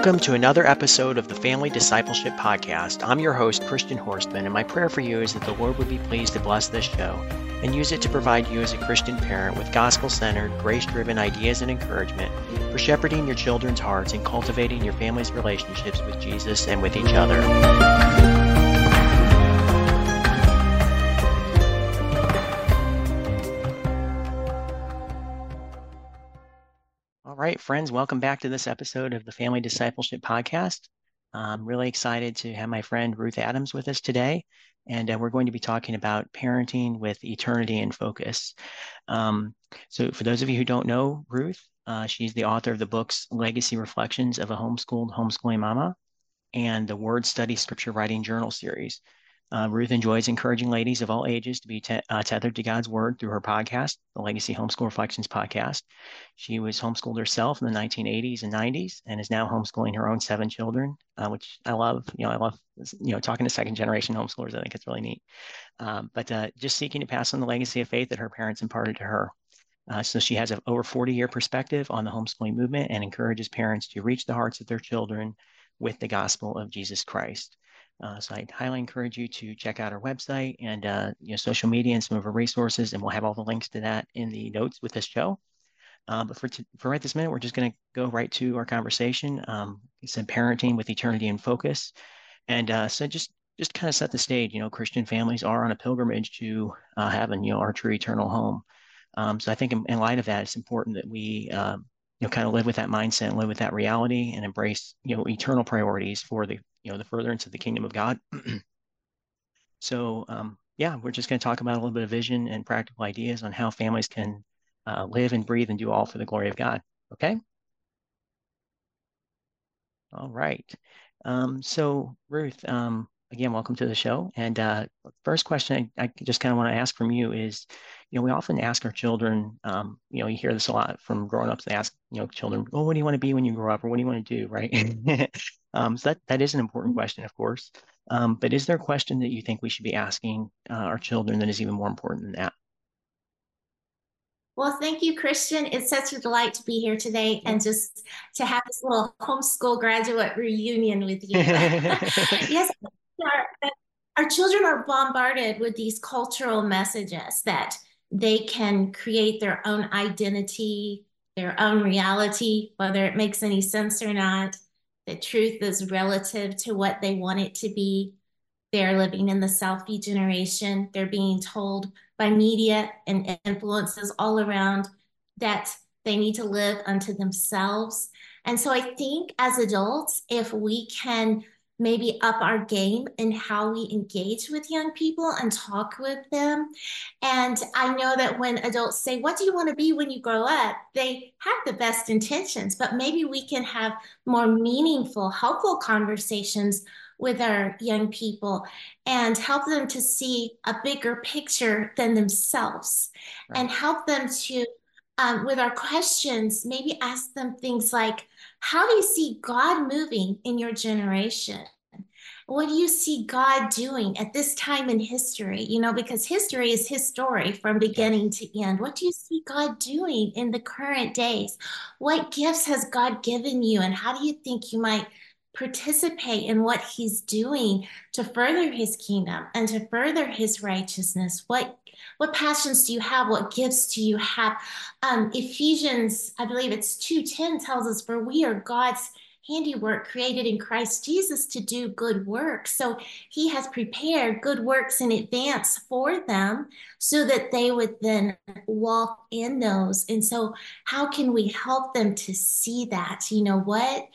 Welcome to another episode of the Family Discipleship Podcast. I'm your host, Christian Horstman, and my prayer for you is that the Lord would be pleased to bless this show and use it to provide you as a Christian parent with gospel centered, grace driven ideas and encouragement for shepherding your children's hearts and cultivating your family's relationships with Jesus and with each other. Right, friends, welcome back to this episode of the Family Discipleship Podcast. I'm really excited to have my friend Ruth Adams with us today. And uh, we're going to be talking about parenting with eternity in focus. Um, so, for those of you who don't know Ruth, uh, she's the author of the books Legacy Reflections of a Homeschooled Homeschooling Mama and the Word Study Scripture Writing Journal series. Uh, Ruth enjoys encouraging ladies of all ages to be te- uh, tethered to God's Word through her podcast, the Legacy Homeschool Reflections podcast. She was homeschooled herself in the 1980s and 90s, and is now homeschooling her own seven children, uh, which I love. You know, I love you know talking to second generation homeschoolers. I think it's really neat. Um, but uh, just seeking to pass on the legacy of faith that her parents imparted to her. Uh, so she has an over 40 year perspective on the homeschooling movement and encourages parents to reach the hearts of their children with the gospel of Jesus Christ. Uh, so I highly encourage you to check out our website and uh, you know social media and some of our resources, and we'll have all the links to that in the notes with this show. Uh, but for for right this minute, we're just going to go right to our conversation. Um, it's in parenting with eternity in focus, and uh, so just just kind of set the stage. You know, Christian families are on a pilgrimage to uh, heaven. You know, our true eternal home. Um, so I think in, in, light of that, it's important that we um, you know kind of live with that mindset and live with that reality and embrace you know eternal priorities for the you know the furtherance of the kingdom of God. so um, yeah, we're just going to talk about a little bit of vision and practical ideas on how families can uh, live and breathe and do all for the glory of God. Okay. All right. Um, so Ruth, um, again, welcome to the show. And uh, first question I, I just kind of want to ask from you is, you know, we often ask our children, um, you know, you hear this a lot from grown ups. They ask, you know, children, "Oh, what do you want to be when you grow up?" or "What do you want to do?" Right? um, so that that is an important question, of course. Um, but is there a question that you think we should be asking uh, our children that is even more important than that? Well, thank you, Christian. It's such a delight to be here today and just to have this little homeschool graduate reunion with you. yes, our, our children are bombarded with these cultural messages that they can create their own identity, their own reality, whether it makes any sense or not. The truth is relative to what they want it to be. They're living in the selfie generation. They're being told by media and influences all around that they need to live unto themselves. And so I think as adults, if we can maybe up our game in how we engage with young people and talk with them. And I know that when adults say, What do you want to be when you grow up? they have the best intentions, but maybe we can have more meaningful, helpful conversations with our young people and help them to see a bigger picture than themselves right. and help them to um, with our questions maybe ask them things like how do you see God moving in your generation? What do you see God doing at this time in history? You know, because history is his story from beginning to end. What do you see God doing in the current days? What gifts has God given you? And how do you think you might participate in what he's doing to further his kingdom and to further his righteousness? What what passions do you have? What gifts do you have? Um, Ephesians, I believe it's 2:10 tells us, for we are God's handiwork created in Christ Jesus to do good works. So he has prepared good works in advance for them so that they would then walk in those. And so, how can we help them to see that? You know, what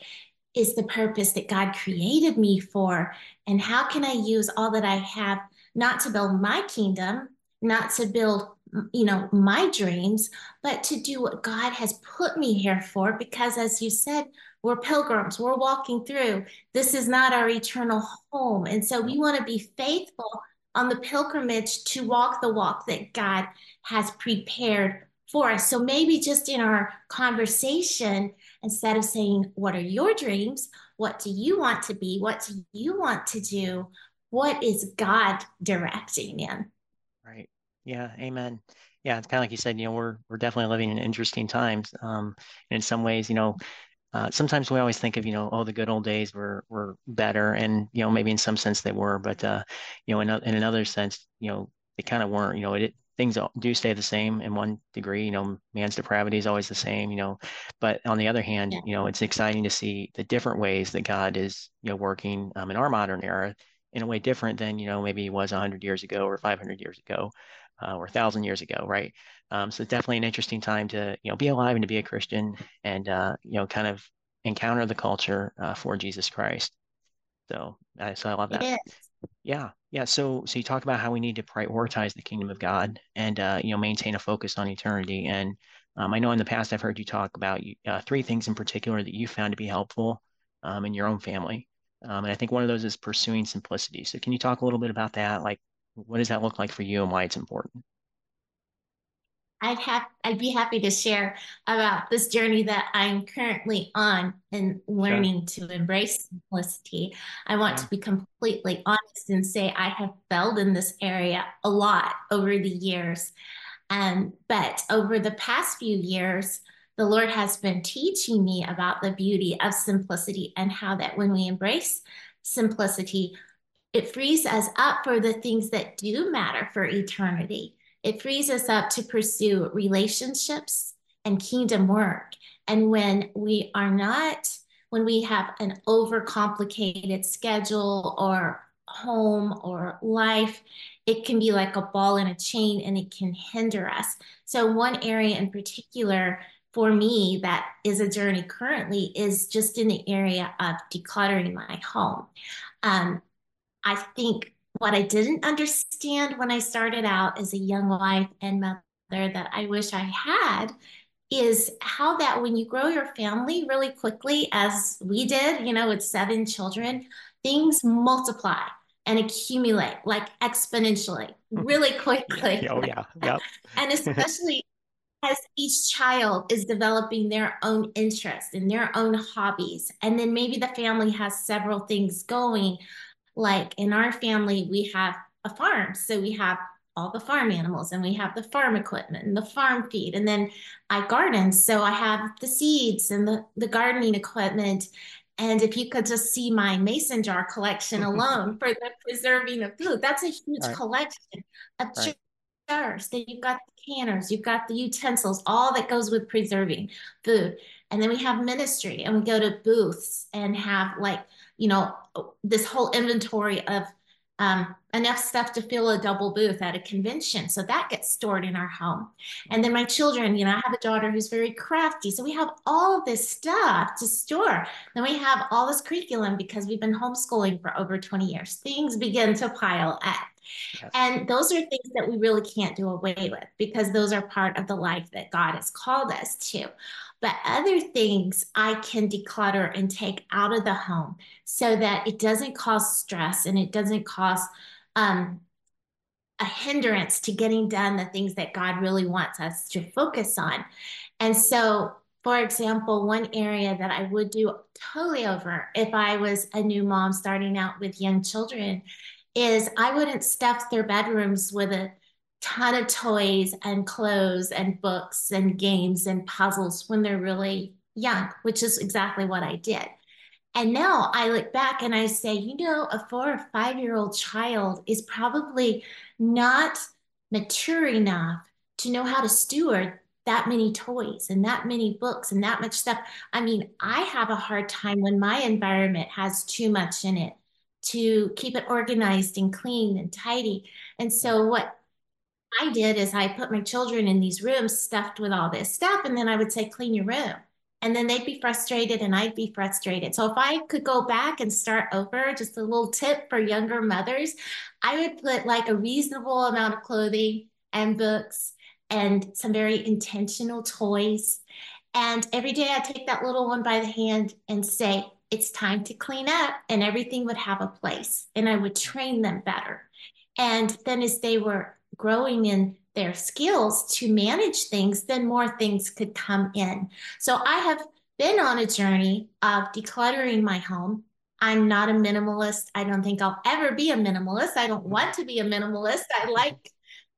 is the purpose that God created me for? And how can I use all that I have not to build my kingdom, not to build you know my dreams but to do what god has put me here for because as you said we're pilgrims we're walking through. This is not our eternal home. And so we want to be faithful on the pilgrimage to walk the walk that god has prepared for us. So maybe just in our conversation instead of saying what are your dreams? What do you want to be? What do you want to do? What is god directing in right yeah, amen. Yeah, it's kind of like you said, you know, we're we're definitely living in interesting times. Um, and in some ways, you know, uh, sometimes we always think of, you know, oh, the good old days were were better, and you know, maybe in some sense they were, but uh, you know, in, in another sense, you know, they kind of weren't. You know, it, things do stay the same in one degree. You know, man's depravity is always the same. You know, but on the other hand, yeah. you know, it's exciting to see the different ways that God is, you know, working um, in our modern era in a way different than you know maybe he was 100 years ago or 500 years ago uh, or 1,000 years ago, right? Um, so definitely an interesting time to you know be alive and to be a Christian and uh, you know kind of encounter the culture uh, for Jesus Christ. So, so I love that. Yeah, yeah. So, so you talk about how we need to prioritize the kingdom of God and uh, you know maintain a focus on eternity. And um, I know in the past I've heard you talk about uh, three things in particular that you found to be helpful um, in your own family. Um, and I think one of those is pursuing simplicity. So, can you talk a little bit about that? Like, what does that look like for you and why it's important? I'd have I'd be happy to share about this journey that I'm currently on and learning sure. to embrace simplicity. I want yeah. to be completely honest and say I have failed in this area a lot over the years. Um, but over the past few years, the Lord has been teaching me about the beauty of simplicity and how that when we embrace simplicity, it frees us up for the things that do matter for eternity it frees us up to pursue relationships and kingdom work. And when we are not, when we have an overcomplicated schedule or home or life, it can be like a ball in a chain and it can hinder us. So, one area in particular for me that is a journey currently is just in the area of decluttering my home. Um, I think what I didn't understand when I started out as a young wife and mother that I wish I had is how that when you grow your family really quickly, as we did, you know, with seven children, things multiply and accumulate like exponentially really quickly. oh, yeah. Yep. and especially as each child is developing their own interests and their own hobbies. And then maybe the family has several things going like in our family, we have a farm. So we have all the farm animals and we have the farm equipment and the farm feed. And then I garden. So I have the seeds and the, the gardening equipment. And if you could just see my mason jar collection alone for the preserving of food, that's a huge right. collection of right. Jars. Then you've got the canners, you've got the utensils, all that goes with preserving food. And then we have ministry and we go to booths and have like you know, this whole inventory of um, enough stuff to fill a double booth at a convention. So that gets stored in our home. And then my children, you know, I have a daughter who's very crafty. So we have all this stuff to store. Then we have all this curriculum because we've been homeschooling for over 20 years. Things begin to pile up. And those are things that we really can't do away with because those are part of the life that God has called us to. But other things I can declutter and take out of the home so that it doesn't cause stress and it doesn't cause um, a hindrance to getting done the things that God really wants us to focus on. And so, for example, one area that I would do totally over if I was a new mom starting out with young children is I wouldn't stuff their bedrooms with a ton of toys and clothes and books and games and puzzles when they're really young, which is exactly what I did. And now I look back and I say, you know, a four or five year old child is probably not mature enough to know how to steward that many toys and that many books and that much stuff. I mean, I have a hard time when my environment has too much in it to keep it organized and clean and tidy. And so, mm-hmm. what I did is I put my children in these rooms stuffed with all this stuff, and then I would say, clean your room. And then they'd be frustrated and I'd be frustrated. So if I could go back and start over, just a little tip for younger mothers, I would put like a reasonable amount of clothing and books and some very intentional toys. And every day I take that little one by the hand and say, it's time to clean up, and everything would have a place. And I would train them better. And then as they were growing in their skills to manage things, then more things could come in. So I have been on a journey of decluttering my home. I'm not a minimalist. I don't think I'll ever be a minimalist. I don't want to be a minimalist. I like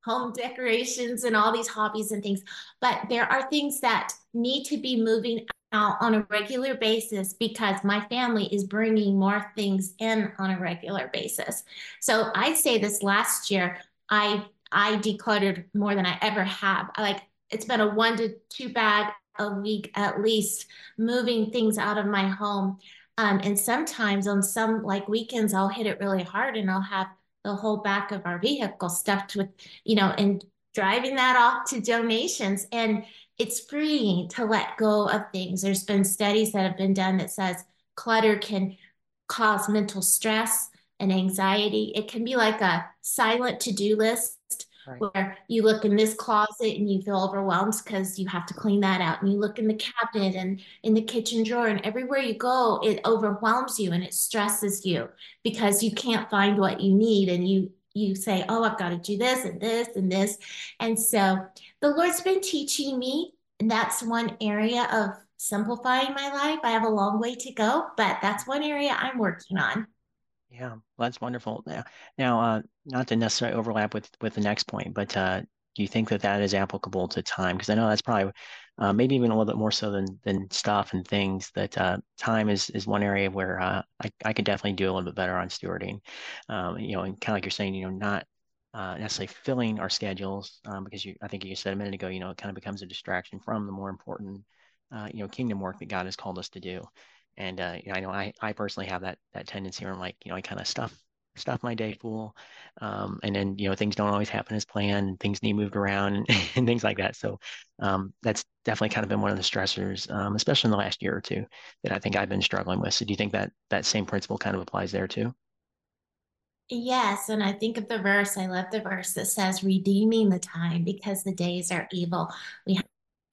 home decorations and all these hobbies and things, but there are things that need to be moving on a regular basis because my family is bringing more things in on a regular basis. So I'd say this last year, I I decluttered more than I ever have. Like it's been a one to two bag a week at least, moving things out of my home. Um, and sometimes on some like weekends, I'll hit it really hard and I'll have the whole back of our vehicle stuffed with, you know, and driving that off to donations. And it's freeing to let go of things. There's been studies that have been done that says clutter can cause mental stress and anxiety. It can be like a silent to-do list right. where you look in this closet and you feel overwhelmed because you have to clean that out. And you look in the cabinet and in the kitchen drawer and everywhere you go, it overwhelms you and it stresses you because you can't find what you need and you you say, oh, I've got to do this and this and this. And so the Lord's been teaching me, and that's one area of simplifying my life. I have a long way to go, but that's one area I'm working on. Yeah, well, that's wonderful. Now, now, uh, not to necessarily overlap with with the next point, but uh, do you think that that is applicable to time? Because I know that's probably uh, maybe even a little bit more so than than stuff and things. That uh, time is is one area where uh, I I could definitely do a little bit better on stewarding. Um, you know, and kind of like you're saying, you know, not uh, necessarily filling our schedules um, because you I think you said a minute ago, you know, it kind of becomes a distraction from the more important, uh, you know, kingdom work that God has called us to do. And uh, you know, I know I I personally have that that tendency where I'm like, you know, I kind of stuff stuff my day full. Um, and then, you know, things don't always happen as planned, things need moved around and, and things like that. So um, that's definitely kind of been one of the stressors, um, especially in the last year or two that I think I've been struggling with. So do you think that that same principle kind of applies there too? Yes, and I think of the verse, I love the verse that says, redeeming the time because the days are evil. We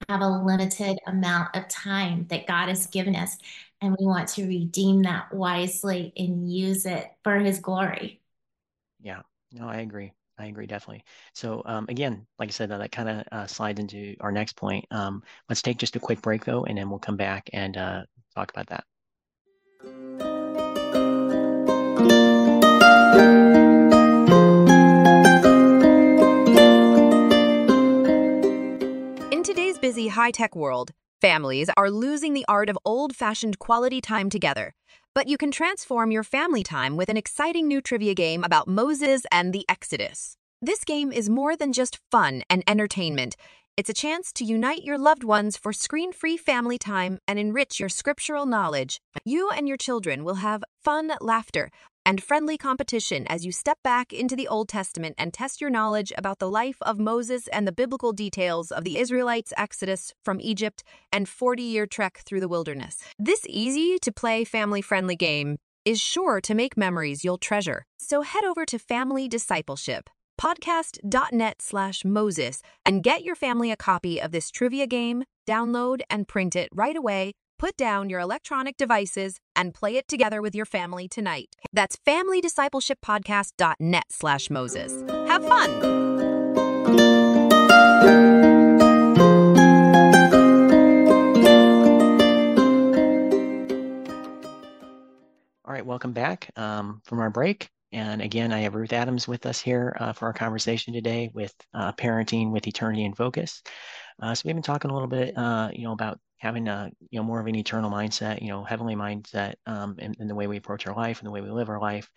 have a limited amount of time that God has given us and we want to redeem that wisely and use it for his glory. Yeah, no, I agree. I agree, definitely. So um, again, like I said, that, that kind of uh, slides into our next point. Um, let's take just a quick break though, and then we'll come back and uh, talk about that. High-tech world, Families are losing the art of old fashioned quality time together. But you can transform your family time with an exciting new trivia game about Moses and the Exodus. This game is more than just fun and entertainment. It's a chance to unite your loved ones for screen free family time and enrich your scriptural knowledge. You and your children will have fun laughter, and friendly competition as you step back into the Old Testament and test your knowledge about the life of Moses and the biblical details of the Israelites' exodus from Egypt and 40 year trek through the wilderness. This easy to play family friendly game is sure to make memories you'll treasure. So head over to Family Discipleship podcast.net slash Moses and get your family a copy of this trivia game, download and print it right away Put down your electronic devices and play it together with your family tonight. That's familydiscipleshippodcast.net slash Moses. Have fun! All right, welcome back um, from our break. And again, I have Ruth Adams with us here uh, for our conversation today with uh, parenting with eternity in focus. Uh, so we've been talking a little bit, uh, you know, about having a you know more of an eternal mindset, you know, heavenly mindset um, in, in the way we approach our life and the way we live our life.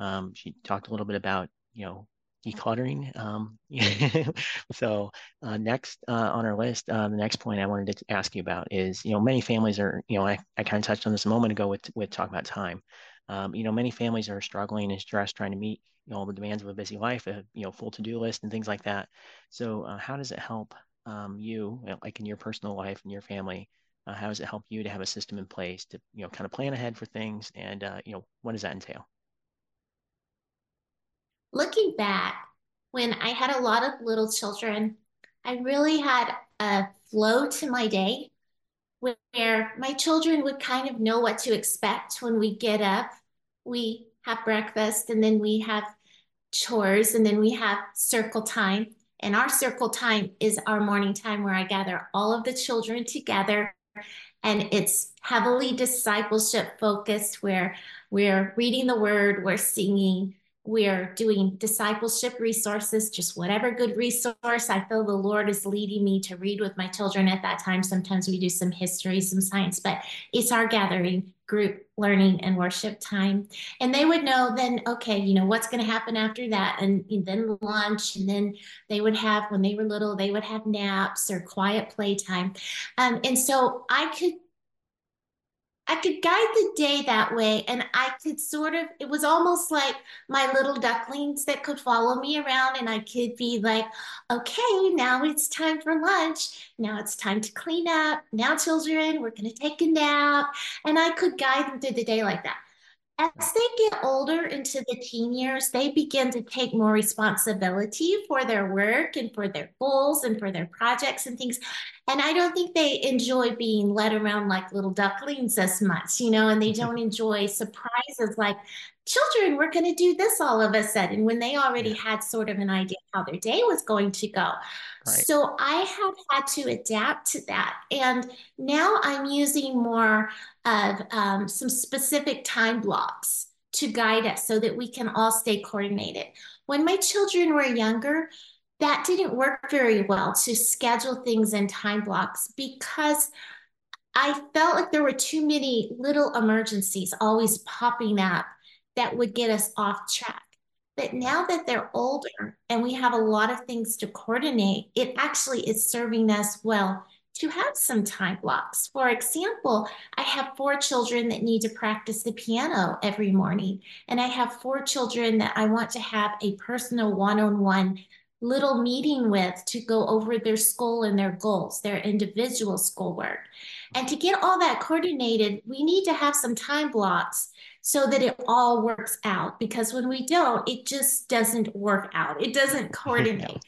Um, she talked a little bit about you know decluttering. Um, so uh, next uh, on our list, uh, the next point I wanted to ask you about is you know many families are you know I, I kind of touched on this a moment ago with with talking about time. Um, you know many families are struggling and stressed trying to meet you know all the demands of a busy life, a you know full to do list and things like that. So uh, how does it help um, you, like in your personal life and your family, uh, how does it help you to have a system in place to, you know, kind of plan ahead for things? And, uh, you know, what does that entail? Looking back, when I had a lot of little children, I really had a flow to my day where my children would kind of know what to expect when we get up. We have breakfast and then we have chores and then we have circle time. And our circle time is our morning time where I gather all of the children together. And it's heavily discipleship focused, where we're reading the word, we're singing, we're doing discipleship resources, just whatever good resource I feel the Lord is leading me to read with my children at that time. Sometimes we do some history, some science, but it's our gathering group learning and worship time. And they would know then, okay, you know, what's going to happen after that. And, and, then lunch. And then they would have, when they were little, they would have naps or quiet playtime. Um, and so I could I could guide the day that way. And I could sort of, it was almost like my little ducklings that could follow me around. And I could be like, okay, now it's time for lunch. Now it's time to clean up. Now, children, we're going to take a nap. And I could guide them through the day like that as they get older into the teen years, they begin to take more responsibility for their work and for their goals and for their projects and things. And I don't think they enjoy being led around like little ducklings as much, you know, and they mm-hmm. don't enjoy surprises like children, we're going to do this all of a sudden when they already had sort of an idea how their day was going to go. Right. So I have had to adapt to that. And now I'm using more of um, some specific time blocks to guide us so that we can all stay coordinated. When my children were younger, that didn't work very well to schedule things in time blocks because I felt like there were too many little emergencies always popping up that would get us off track. But now that they're older and we have a lot of things to coordinate, it actually is serving us well to have some time blocks. For example, I have four children that need to practice the piano every morning, and I have four children that I want to have a personal one on one little meeting with to go over their school and their goals, their individual schoolwork. And to get all that coordinated, we need to have some time blocks so that it all works out because when we don't it just doesn't work out. It doesn't coordinate.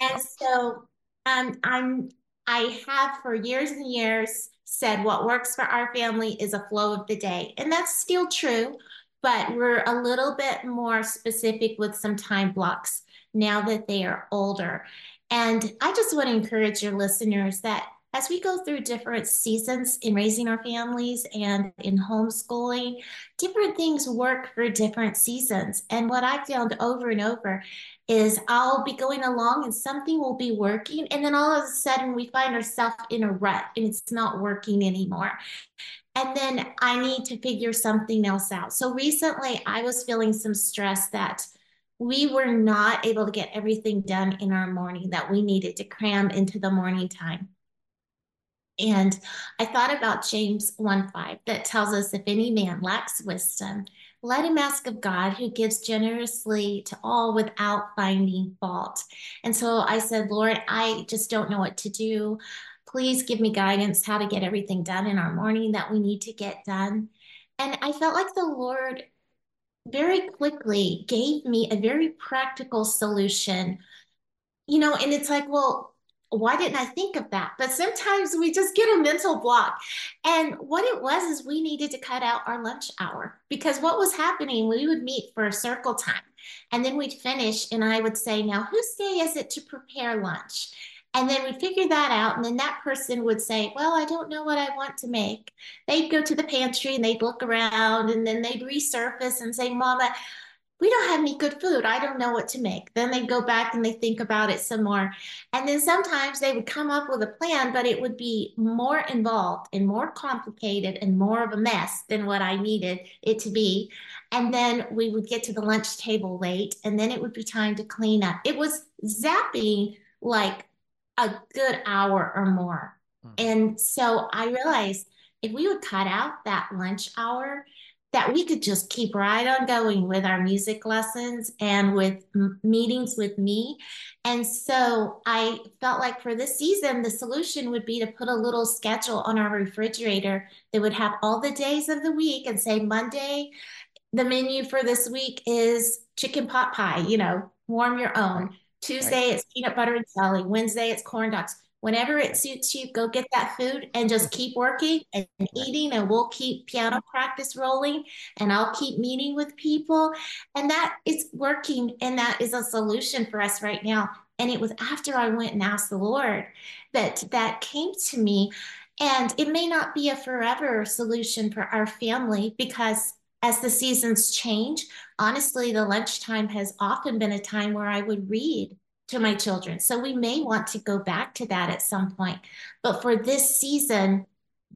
And so um, i'm i have for years and years said what works for our family is a flow of the day. And that's still true but we're a little bit more specific with some time blocks now that they are older and i just want to encourage your listeners that as we go through different seasons in raising our families and in homeschooling, different things work for different seasons. And what I found over and over is I'll be going along and something will be working. And then all of a sudden we find ourselves in a rut and it's not working anymore. And then I need to figure something else out. So recently I was feeling some stress that we were not able to get everything done in our morning that we needed to cram into the morning time. And I thought about James 1 5 that tells us if any man lacks wisdom, let him ask of God who gives generously to all without finding fault. And so I said, Lord, I just don't know what to do. Please give me guidance how to get everything done in our morning that we need to get done. And I felt like the Lord very quickly gave me a very practical solution. You know, and it's like, well, why didn't I think of that? But sometimes we just get a mental block. And what it was is we needed to cut out our lunch hour because what was happening, we would meet for a circle time and then we'd finish. And I would say, Now, whose day is it to prepare lunch? And then we figure that out. And then that person would say, Well, I don't know what I want to make. They'd go to the pantry and they'd look around and then they'd resurface and say, Mama, we don't have any good food. I don't know what to make. Then they'd go back and they think about it some more. And then sometimes they would come up with a plan, but it would be more involved and more complicated and more of a mess than what I needed it to be. And then we would get to the lunch table late, and then it would be time to clean up. It was zapping like a good hour or more. Mm-hmm. And so I realized if we would cut out that lunch hour, that we could just keep right on going with our music lessons and with m- meetings with me. And so I felt like for this season, the solution would be to put a little schedule on our refrigerator that would have all the days of the week and say Monday, the menu for this week is chicken pot pie, you know, warm your own. Tuesday, right. it's peanut butter and jelly. Wednesday, it's corn dogs whenever it suits you, go get that food and just keep working and eating, and we'll keep piano practice rolling, and I'll keep meeting with people. And that is working, and that is a solution for us right now. And it was after I went and asked the Lord that that came to me. And it may not be a forever solution for our family because as the seasons change, honestly, the lunchtime has often been a time where I would read to my children. So we may want to go back to that at some point. But for this season,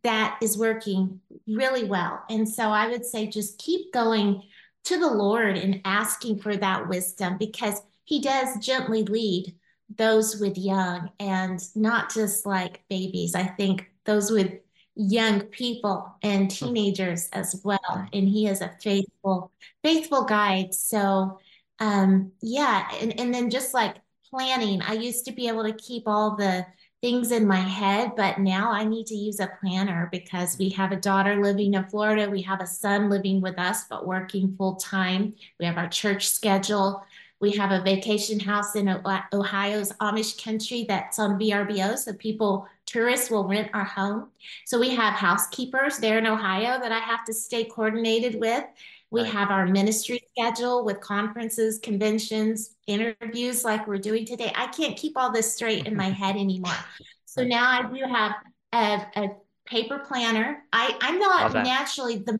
that is working really well. And so I would say just keep going to the Lord and asking for that wisdom because He does gently lead those with young and not just like babies. I think those with young people and teenagers as well. And He is a faithful, faithful guide. So um yeah and, and then just like planning. I used to be able to keep all the things in my head, but now I need to use a planner because we have a daughter living in Florida. We have a son living with us, but working full time. We have our church schedule. We have a vacation house in Ohio's Amish country that's on VRBO. So people, tourists will rent our home. So we have housekeepers there in Ohio that I have to stay coordinated with. We right. have our ministry schedule with conferences, conventions, interviews like we're doing today. I can't keep all this straight in my head anymore. So now I do have a, a paper planner. I, I'm not naturally the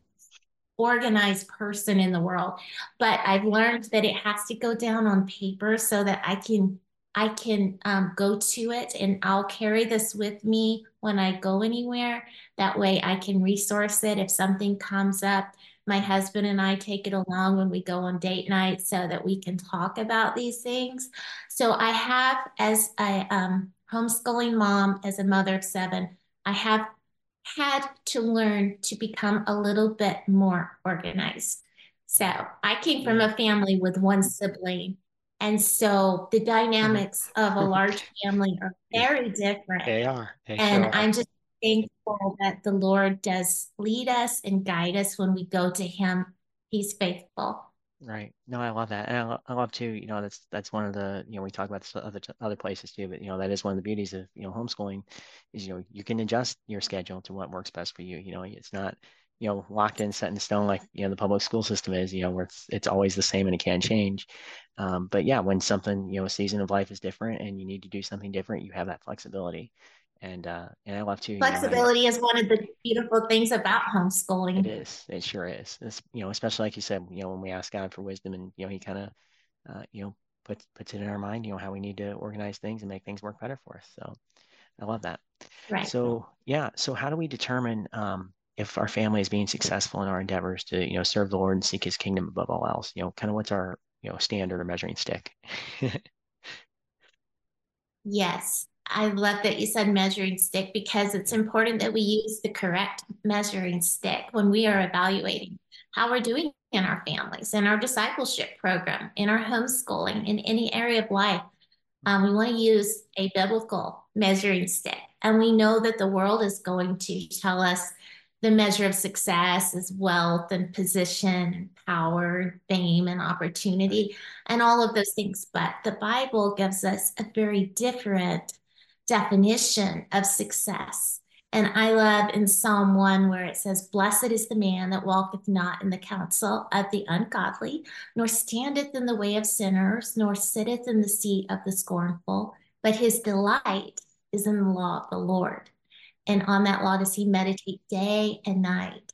organized person in the world, but I've learned that it has to go down on paper so that I can I can um, go to it and I'll carry this with me when I go anywhere. That way I can resource it if something comes up my husband and I take it along when we go on date night so that we can talk about these things. So I have, as a um, homeschooling mom, as a mother of seven, I have had to learn to become a little bit more organized. So I came from a family with one sibling. And so the mm-hmm. dynamics of a large family are very different. They are. They and sure I'm just thankful that the Lord does lead us and guide us when we go to Him. He's faithful. Right. No, I love that, and I, lo- I love too. You know, that's that's one of the you know we talk about this other other places too, but you know that is one of the beauties of you know homeschooling is you know you can adjust your schedule to what works best for you. You know, it's not you know locked in, set in stone like you know the public school system is. You know, where it's it's always the same and it can change. Um, but yeah, when something you know a season of life is different and you need to do something different, you have that flexibility and uh, and I love to flexibility know, is one of the beautiful things about homeschooling. It is. It sure is. It's, you know, especially like you said, you know, when we ask God for wisdom, and you know, He kind of, uh, you know, puts puts it in our mind, you know, how we need to organize things and make things work better for us. So, I love that. Right. So yeah. So how do we determine um, if our family is being successful in our endeavors to you know serve the Lord and seek His kingdom above all else? You know, kind of what's our you know standard or measuring stick? yes. I love that you said measuring stick because it's important that we use the correct measuring stick when we are evaluating how we're doing in our families, in our discipleship program, in our homeschooling, in any area of life. Um, we want to use a biblical measuring stick. And we know that the world is going to tell us the measure of success is wealth and position and power, and fame and opportunity, and all of those things. But the Bible gives us a very different definition of success. And I love in Psalm 1 where it says, Blessed is the man that walketh not in the counsel of the ungodly, nor standeth in the way of sinners, nor sitteth in the seat of the scornful, but his delight is in the law of the Lord. And on that law does he meditate day and night.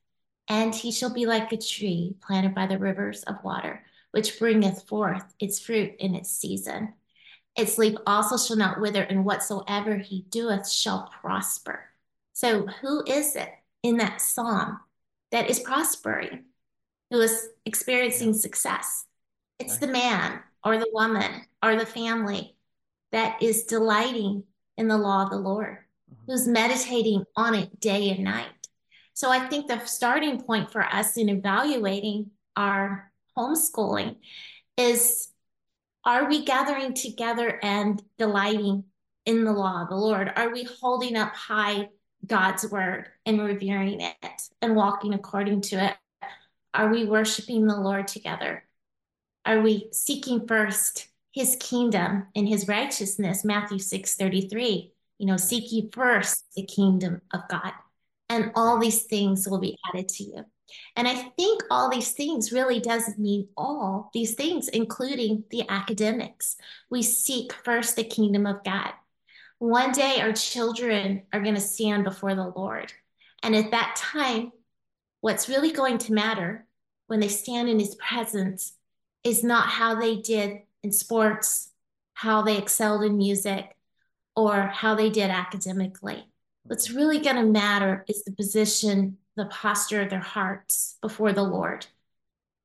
And he shall be like a tree planted by the rivers of water, which bringeth forth its fruit in its season its leaf also shall not wither, and whatsoever he doeth shall prosper. So, who is it in that psalm that is prospering, who is experiencing success? It's the man or the woman or the family that is delighting in the law of the Lord. Mm-hmm. who's meditating on it day and night. So, I think the starting point for us in evaluating our homeschooling is are we gathering together and delighting in the law of the Lord? Are we holding up high God's word and revering it and walking according to it? Are we worshiping the Lord together? Are we seeking first his kingdom and his righteousness? Matthew 6 33. You know, seek ye first the kingdom of God, and all these things will be added to you. And I think all these things really does mean all these things, including the academics. We seek first the kingdom of God. One day our children are going to stand before the Lord. And at that time, what's really going to matter when they stand in his presence is not how they did in sports, how they excelled in music, or how they did academically. What's really going to matter is the position, the posture of their hearts before the Lord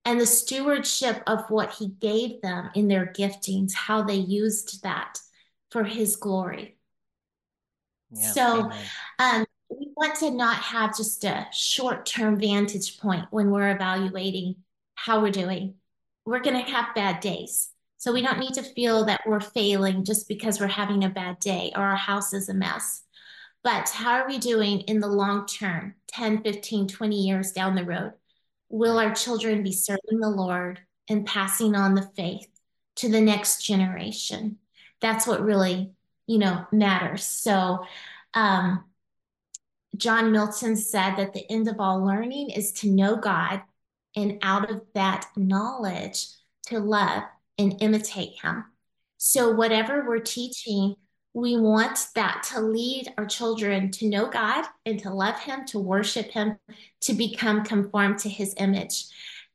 and the stewardship of what He gave them in their giftings, how they used that for His glory. Yeah, so, um, we want to not have just a short term vantage point when we're evaluating how we're doing. We're going to have bad days. So we don't need to feel that we're failing just because we're having a bad day or our house is a mess. But how are we doing in the long term, 10, 15, 20 years down the road? Will our children be serving the Lord and passing on the faith to the next generation? That's what really, you know, matters. So, um, John Milton said that the end of all learning is to know God, and out of that knowledge, to love and imitate Him. So, whatever we're teaching, we want that to lead our children to know God and to love Him, to worship Him, to become conformed to His image.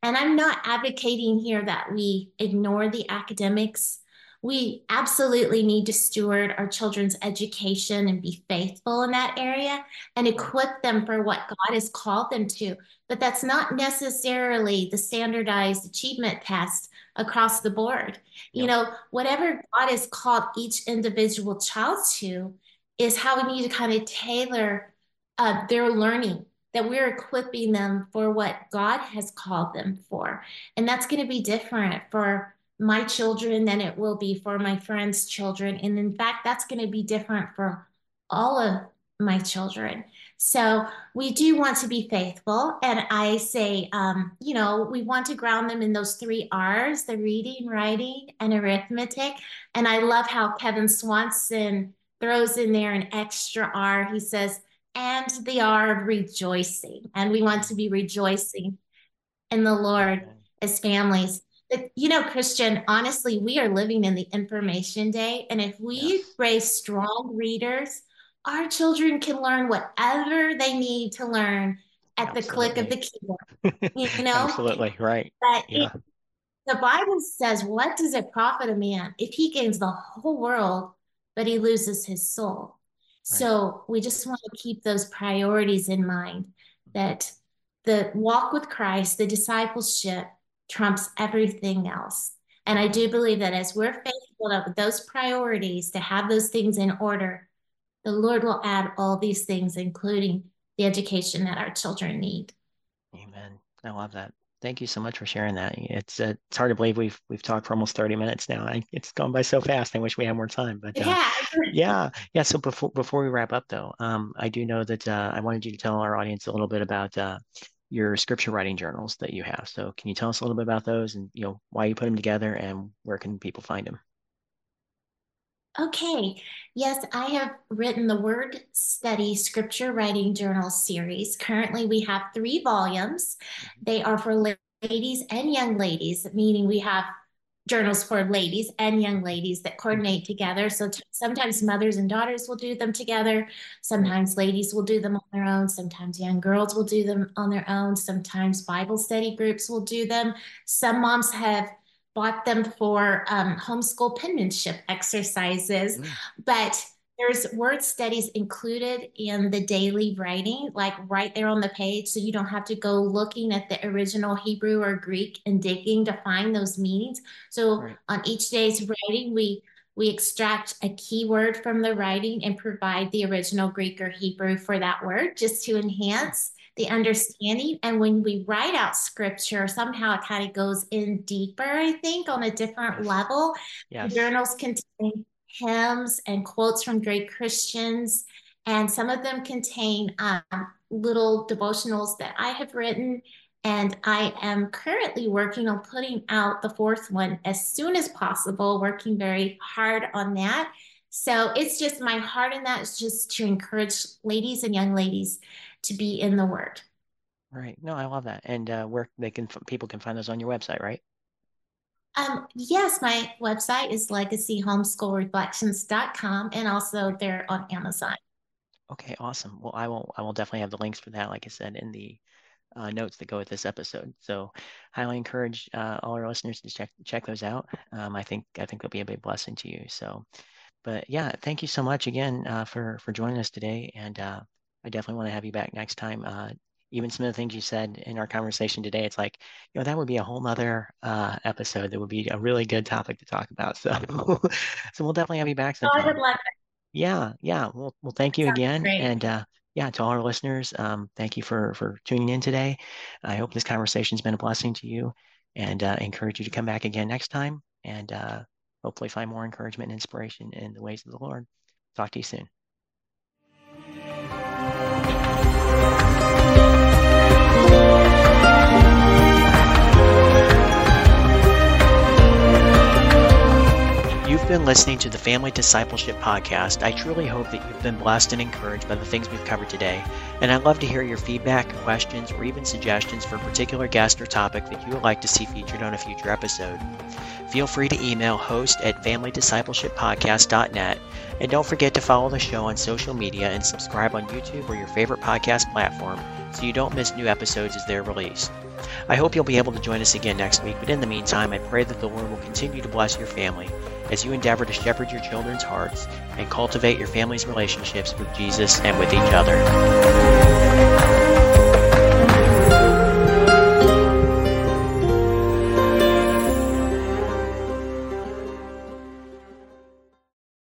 And I'm not advocating here that we ignore the academics we absolutely need to steward our children's education and be faithful in that area and equip them for what God has called them to. But that's not necessarily the standardized achievement test across the board. You know, whatever God has called each individual child to is how we need to kind of tailor uh, their learning that we're equipping them for what God has called them for. And that's going to be different for my children than it will be for my friends' children. And in fact, that's going to be different for all of my children. So we do want to be faithful. And I say, um, you know, we want to ground them in those three R's the reading, writing, and arithmetic. And I love how Kevin Swanson throws in there an extra R. He says, and the R of rejoicing. And we want to be rejoicing in the Lord as families you know, Christian, honestly, we are living in the information day. And if we yes. raise strong readers, our children can learn whatever they need to learn at Absolutely. the click of the keyboard. You know? Absolutely, right. But yeah. It, the Bible says, What does it profit a man if he gains the whole world, but he loses his soul? Right. So we just want to keep those priorities in mind that the walk with Christ, the discipleship, trumps everything else. And I do believe that as we're faithful to those priorities, to have those things in order, the Lord will add all these things, including the education that our children need. Amen. I love that. Thank you so much for sharing that. It's uh, it's hard to believe we've we've talked for almost 30 minutes now. I, it's gone by so fast. I wish we had more time, but uh, yeah, yeah, yeah. So before before we wrap up, though, um, I do know that uh, I wanted you to tell our audience a little bit about uh, your scripture writing journals that you have. So can you tell us a little bit about those and you know why you put them together and where can people find them? Okay. Yes, I have written the Word Study Scripture Writing Journal series. Currently, we have three volumes. Mm-hmm. They are for ladies and young ladies, meaning we have journals for ladies and young ladies that coordinate together. So t- sometimes mothers and daughters will do them together. Sometimes ladies will do them on their own. Sometimes young girls will do them on their own. Sometimes Bible study groups will do them. Some moms have bought them for um, homeschool penmanship exercises, mm. but there's word studies included in the daily writing, like right there on the page. So you don't have to go looking at the original Hebrew or Greek and digging to find those meanings. So right. on each day's writing, we we extract a keyword from the writing and provide the original Greek or Hebrew for that word just to enhance the understanding. And when we write out scripture, somehow it kind of goes in deeper, I think, on a different yes. level. Yes. The journals contain hymns and quotes from great Christians. And some of them contain um, little devotionals that I have written. And I am currently working on putting out the fourth one as soon as possible, working very hard on that. So it's just my heart in that is just to encourage ladies and young ladies to be in the word. Right. No, I love that. And uh, where they can people can find those on your website, right? Um, yes, my website is legacyhomeschoolreflections.com and also they're on Amazon. Okay, awesome. Well, I will I will definitely have the links for that, like I said, in the uh, notes that go with this episode. So, highly encourage uh, all our listeners to check check those out. Um, I think I think they'll be a big blessing to you. So, but yeah, thank you so much again uh, for for joining us today, and uh, I definitely want to have you back next time. Uh, even some of the things you said in our conversation today, it's like, you know, that would be a whole nother uh, episode that would be a really good topic to talk about. So, so we'll definitely have you back sometime. Oh, I would love it. Yeah, yeah. Well, well, thank you Sounds again, great. and uh, yeah, to all our listeners, um, thank you for for tuning in today. I hope this conversation's been a blessing to you, and uh, encourage you to come back again next time, and uh, hopefully find more encouragement and inspiration in the ways of the Lord. Talk to you soon. You've been listening to the Family Discipleship Podcast. I truly hope that you've been blessed and encouraged by the things we've covered today. And I'd love to hear your feedback, questions, or even suggestions for a particular guest or topic that you would like to see featured on a future episode. Feel free to email host at familydiscipleshippodcast.net. And don't forget to follow the show on social media and subscribe on YouTube or your favorite podcast platform so you don't miss new episodes as they're released. I hope you'll be able to join us again next week, but in the meantime, I pray that the Lord will continue to bless your family as you endeavor to shepherd your children's hearts and cultivate your family's relationships with Jesus and with each other.